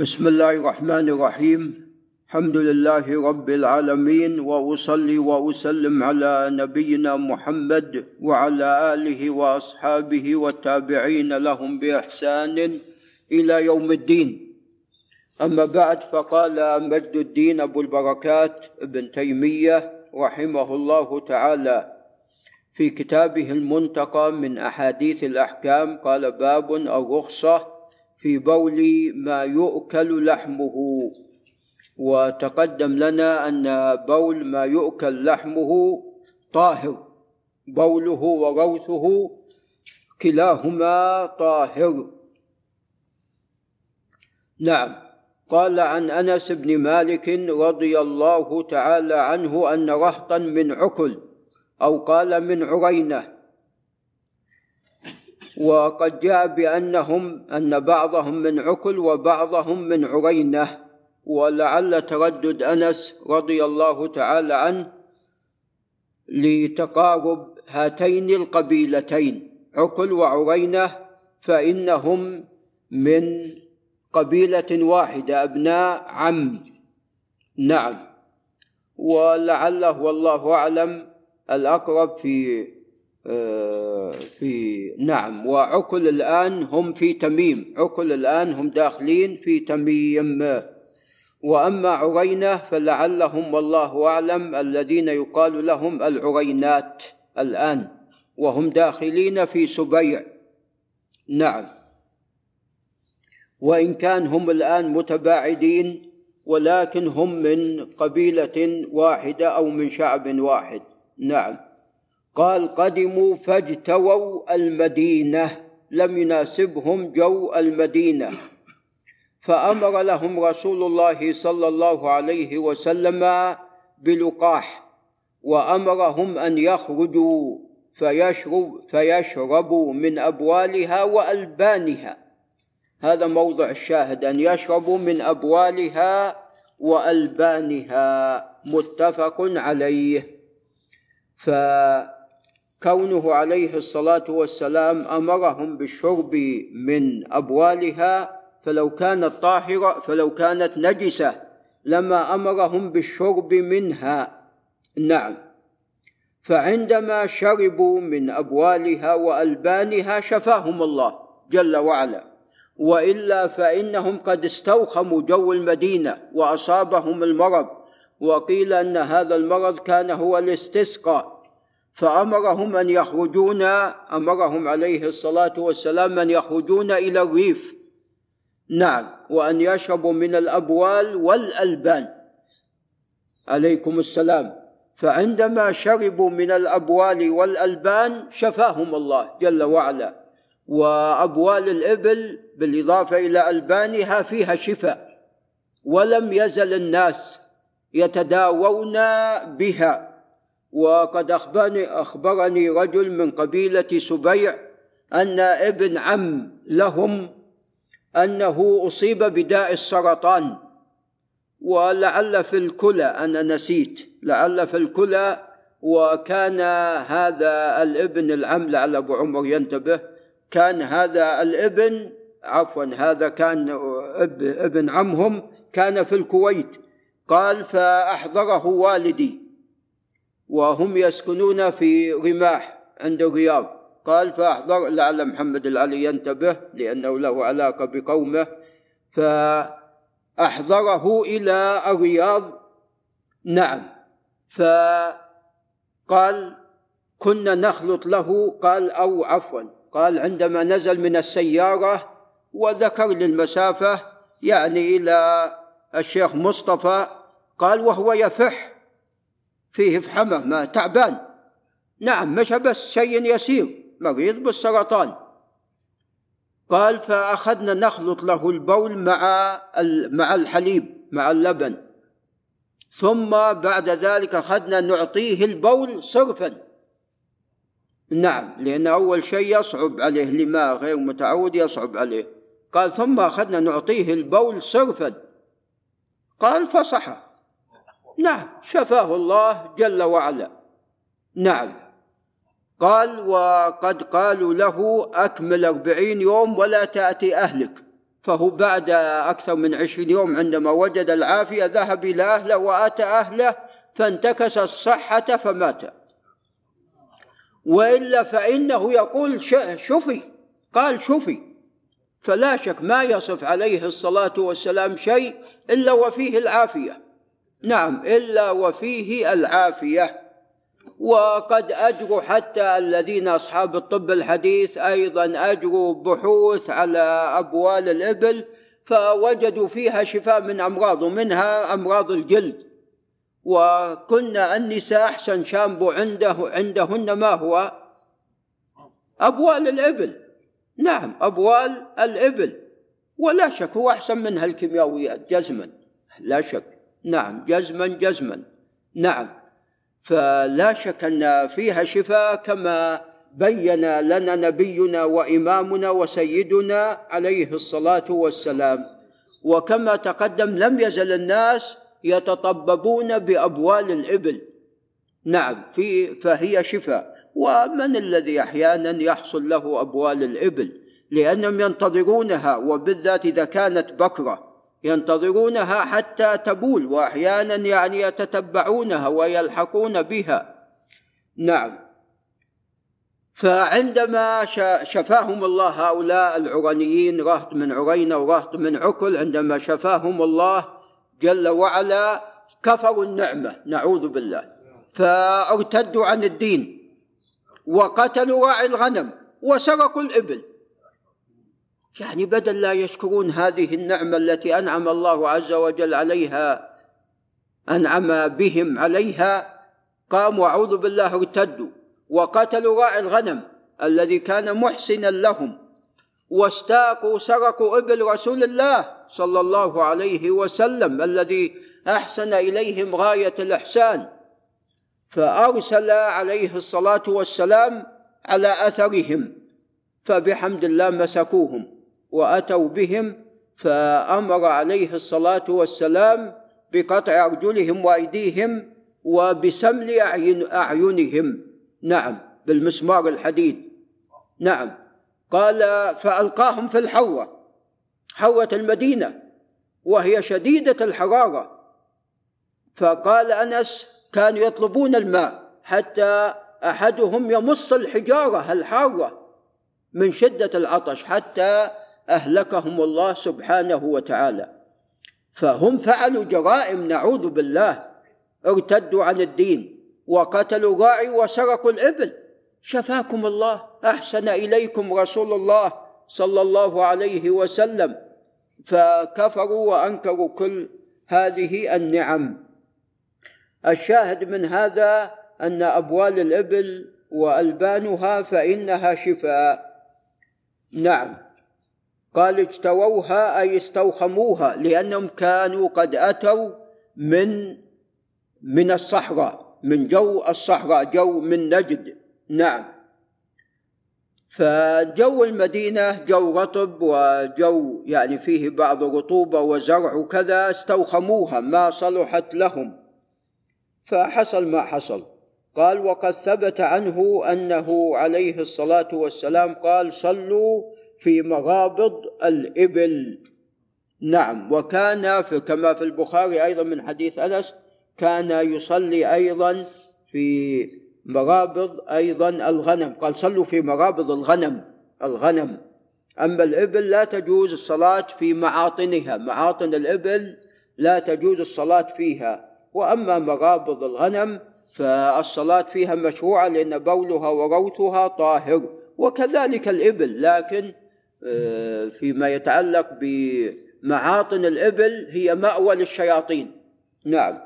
بسم الله الرحمن الرحيم. الحمد لله رب العالمين وأصلي وأسلم على نبينا محمد وعلى آله وأصحابه والتابعين لهم بإحسان إلى يوم الدين. أما بعد فقال مجد الدين أبو البركات ابن تيمية رحمه الله تعالى في كتابه المنتقى من أحاديث الأحكام قال باب الرخصة في بول ما يؤكل لحمه. وتقدم لنا أن بول ما يؤكل لحمه طاهر. بوله وروثه كلاهما طاهر. نعم. قال عن أنس بن مالك رضي الله تعالى عنه أن رهطا من عكل أو قال من عرينة وقد جاء بأنهم أن بعضهم من عكل وبعضهم من عرينة ولعل تردد أنس رضي الله تعالى عنه لتقارب هاتين القبيلتين عكل وعرينة فإنهم من قبيلة واحدة أبناء عم. نعم. ولعله والله أعلم الأقرب في في نعم وعكل الآن هم في تميم. عكل الآن هم داخلين في تميم. وأما عرينة فلعلهم والله أعلم الذين يقال لهم العرينات الآن وهم داخلين في سبيع. نعم. وإن كان هم الآن متباعدين ولكن هم من قبيلة واحدة أو من شعب واحد. نعم. قال قدموا فاجتووا المدينة لم يناسبهم جو المدينة. فأمر لهم رسول الله صلى الله عليه وسلم بلقاح وأمرهم أن يخرجوا فيشرب فيشربوا من أبوالها وألبانها. هذا موضع الشاهد أن يشربوا من أبوالها وألبانها متفق عليه. ف كونه عليه الصلاة والسلام أمرهم بالشرب من أبوالها فلو كانت طاهرة فلو كانت نجسة لما أمرهم بالشرب منها. نعم. فعندما شربوا من أبوالها وألبانها شفاهم الله جل وعلا. وإلا فإنهم قد استوخموا جو المدينة وأصابهم المرض. وقيل أن هذا المرض كان هو الاستسقاء. فأمرهم أن يخرجون أمرهم عليه الصلاة والسلام أن يخرجون إلى الريف. نعم وأن يشربوا من الأبوال والألبان. عليكم السلام. فعندما شربوا من الأبوال والألبان شفاهم الله جل وعلا. وأبوال الإبل بالإضافة إلى ألبانها فيها شفاء. ولم يزل الناس يتداوون بها. وقد أخبرني, أخبرني رجل من قبيلة سبيع أن ابن عم لهم أنه أصيب بداء السرطان ولعل في الكلى أنا نسيت لعل في الكلى وكان هذا الابن العم لعل أبو عمر ينتبه كان هذا الابن عفوا هذا كان ابن عمهم كان في الكويت قال فأحضره والدي. وهم يسكنون في رماح عند الرياض قال فأحضر لعل محمد العلي ينتبه لأنه له علاقة بقومه. فأحضره إلى الرياض. نعم. فقال كنا نخلط له. قال أو عفوا. قال عندما نزل من السيارة وذكر للمسافة يعني إلى الشيخ مصطفى. قال وهو يفح. فيه فحمة ما تعبان. نعم مشى بس شيء يسير مريض بالسرطان. قال فأخذنا نخلط له البول مع مع الحليب مع اللبن. ثم بعد ذلك أخذنا نعطيه البول صرفا. نعم لأن أول شيء يصعب عليه لما غير متعود يصعب عليه. قال ثم أخذنا نعطيه البول صرفا. قال فصح نعم شفاه الله جل وعلا. نعم. قال وقد قالوا له أكمل أربعين يوم ولا تأتي أهلك. فهو بعد أكثر من عشرين يوم عندما وجد العافية ذهب إلى أهله وأتى أهله فانتكس الصحة فمات. وإلا فإنه يقول شفي. قال شفي. فلا شك ما يصف عليه الصلاة والسلام شيء إلا وفيه العافية. نعم إلا وفيه العافية. وقد أجروا حتى الذين أصحاب الطب الحديث أيضا أجروا بحوث على أبوال الإبل فوجدوا فيها شفاء من أمراض ومنها أمراض الجلد. وكنا النساء أحسن شامبو عنده عندهن ما هو؟ أبوال الإبل. نعم أبوال الإبل. ولا شك هو أحسن منها الكيميائيات جزما. لا شك. نعم جزما جزما. نعم. فلا شك أن فيها شفاء كما بين لنا نبينا وإمامنا وسيدنا عليه الصلاة والسلام. وكما تقدم لم يزل الناس يتطببون بأبوال الإبل. نعم في فهي شفاء. ومن الذي أحيانا يحصل له أبوال الإبل؟ لأنهم ينتظرونها وبالذات إذا كانت بكرة. ينتظرونها حتى تبول واحيانا يعني يتتبعونها ويلحقون بها. نعم. فعندما شفاهم الله هؤلاء العرنيين رهط من عرينة ورهط من عكل عندما شفاهم الله جل وعلا كفروا النعمة نعوذ بالله. فأرتدوا عن الدين وقتلوا راعي الغنم وسرقوا الإبل. يعني بدل لا يشكرون هذه النعمة التي أنعم الله عز وجل عليها أنعم بهم عليها قاموا أعوذ بالله ارتدوا وقتلوا راعي الغنم الذي كان محسنا لهم واستاقوا سرقوا إبل رسول الله صلى الله عليه وسلم الذي أحسن إليهم غاية الإحسان. فأرسل عليه الصلاة والسلام على أثرهم فبحمد الله مسكوهم. وأتوا بهم فأمر عليه الصلاة والسلام بقطع أرجلهم وأيديهم وبسمل أعين أعينهم. نعم بالمسمار الحديد. نعم. قال فألقاهم في الحوة حوة المدينة وهي شديدة الحرارة. فقال أنس كانوا يطلبون الماء حتى أحدهم يمص الحجارة الحارة من شدة العطش حتى أهلكهم الله سبحانه وتعالى. فهم فعلوا جرائم نعوذ بالله ارتدوا عن الدين وقتلوا راعي وسرقوا الإبل. شفاكم الله أحسن إليكم رسول الله صلى الله عليه وسلم. فكفروا وأنكروا كل هذه النعم. الشاهد من هذا أن أبوال الإبل وألبانها فإنها شفاء. نعم. قال اجتووها أي استوخموها لأنهم كانوا قد أتوا من من الصحراء من جو الصحراء جو من نجد. نعم. فجو المدينة جو رطب وجو يعني فيه بعض رطوبة وزرع وكذا استوخموها ما صلحت لهم. فحصل ما حصل. قال وقد ثبت عنه أنه عليه الصلاة والسلام قال صلوا في مغابض الإبل. نعم وكان في كما في البخاري أيضا من حديث أنس كان يصلي أيضا في مغابض أيضا الغنم. قال صلوا في مغابض الغنم الغنم. أما الإبل لا تجوز الصلاة في معاطنها. معاطن الإبل لا تجوز الصلاة فيها. وأما مغابض الغنم فالصلاة فيها مشروعة لأن بولها وروثها طاهر. وكذلك الإبل لكن فيما يتعلق بمعاطن الإبل هي مأوى للشياطين. نعم.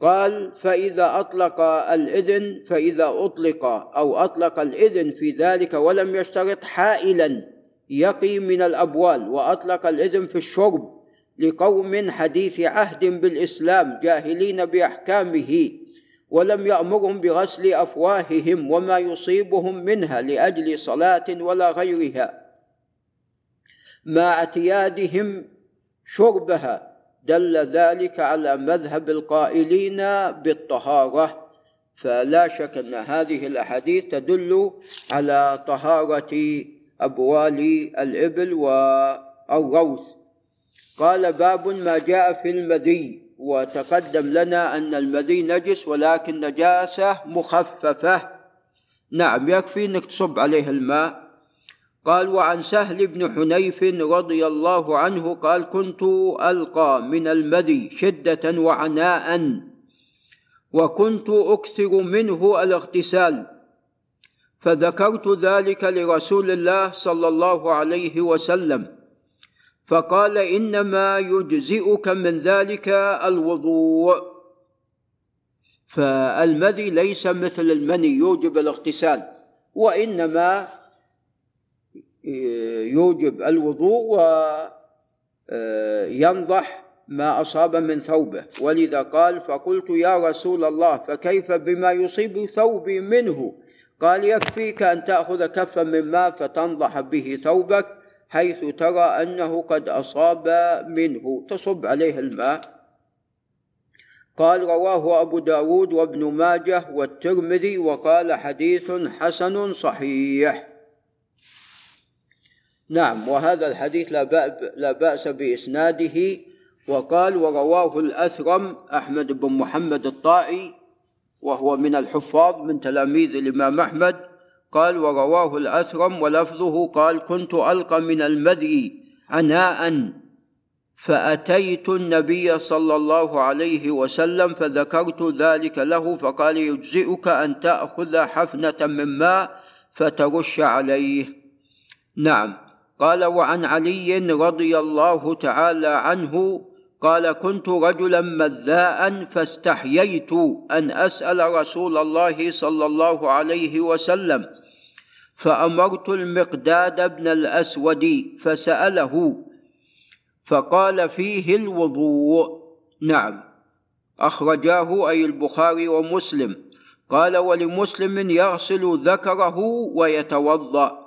قال فإذا أطلق الإذن فإذا أطلق أو أطلق الإذن في ذلك ولم يشترط حائلا يقي من الأبوال وأطلق الإذن في الشرب لقوم حديث عهد بالإسلام جاهلين بأحكامه ولم يأمرهم بغسل أفواههم وما يصيبهم منها لأجل صلاة ولا غيرها. مع اعتيادهم شربها دل ذلك على مذهب القائلين بالطهارة. فلا شك أن هذه الأحاديث تدل على طهارة أبوال الإبل الروث قال باب ما جاء في المذي وتقدم لنا أن المذي نجس ولكن نجاسة مخففة. نعم يكفي أنك تصب عليه الماء. قال وعن سهل بن حنيف رضي الله عنه قال كنت ألقى من المذي شدة وعناء وكنت أكثر منه الاغتسال فذكرت ذلك لرسول الله صلى الله عليه وسلم فقال إنما يجزئك من ذلك الوضوء فالمذي ليس مثل المني يوجب الاغتسال وإنما يوجب الوضوء وينضح ما أصاب من ثوبه. ولذا قال فقلت يا رسول الله فكيف بما يصيب ثوبي منه؟ قال يكفيك أن تأخذ كفا من ماء فتنضح به ثوبك حيث ترى أنه قد أصاب منه. تصب عليه الماء. قال رواه أبو داود وابن ماجه والترمذي وقال حديث حسن صحيح. نعم وهذا الحديث لا بأس بإسناده. وقال ورواه الأثرم أحمد بن محمد الطائي وهو من الحفاظ من تلاميذ الإمام أحمد. قال ورواه الأثرم ولفظه قال كنت ألقى من المذي عناء فأتيت النبي صلى الله عليه وسلم فذكرت ذلك له فقال يجزئك أن تأخذ حفنة من ماء فترش عليه. نعم. قال وعن علي رضي الله تعالى عنه قال كنت رجلا مذاء فاستحييت أن أسأل رسول الله صلى الله عليه وسلم فأمرت المقداد بن الأسود فسأله فقال فيه الوضوء. نعم. أخرجاه أي البخاري ومسلم. قال ولمسلم يغسل ذكره ويتوضأ.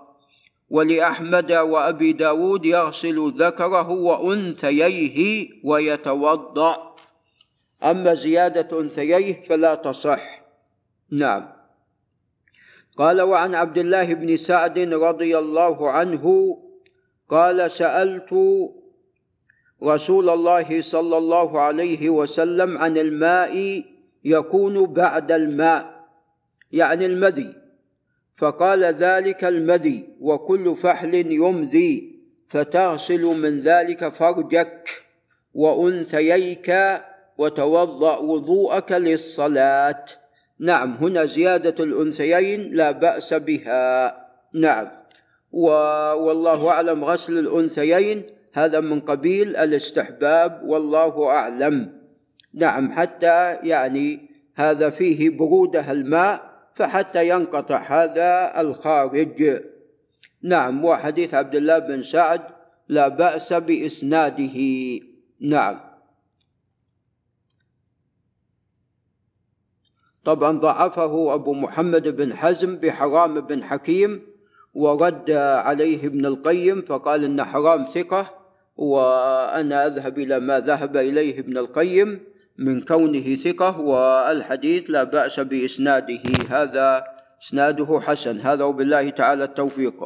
ولأحمد وأبي داود يغسل ذكره وأنثييه ويتوضأ. أما زيادة أنثييه فلا تصح. نعم. قال وعن عبد الله بن سعد رضي الله عنه قال سألت رسول الله صلى الله عليه وسلم عن الماء يكون بعد الماء يعني المذي. فقال ذلك المذي وكل فحل يمذي فتغسل من ذلك فرجك وأنثييك وتوضأ وضوءك للصلاة. نعم هنا زيادة الأنثيين لا بأس بها. نعم. والله أعلم غسل الأنثيين هذا من قبيل الاستحباب والله أعلم. نعم حتى يعني هذا فيه برودة الماء فحتى ينقطع هذا الخارج. نعم وحديث عبد الله بن سعد لا بأس بإسناده. نعم. طبعا ضعفه أبو محمد بن حزم بحرام بن حكيم ورد عليه ابن القيم فقال إن حرام ثقة وأنا أذهب إلى ما ذهب إليه ابن القيم. من كونه ثقة والحديث لا بأس بإسناده. هذا إسناده حسن. هذا وبالله تعالى التوفيق.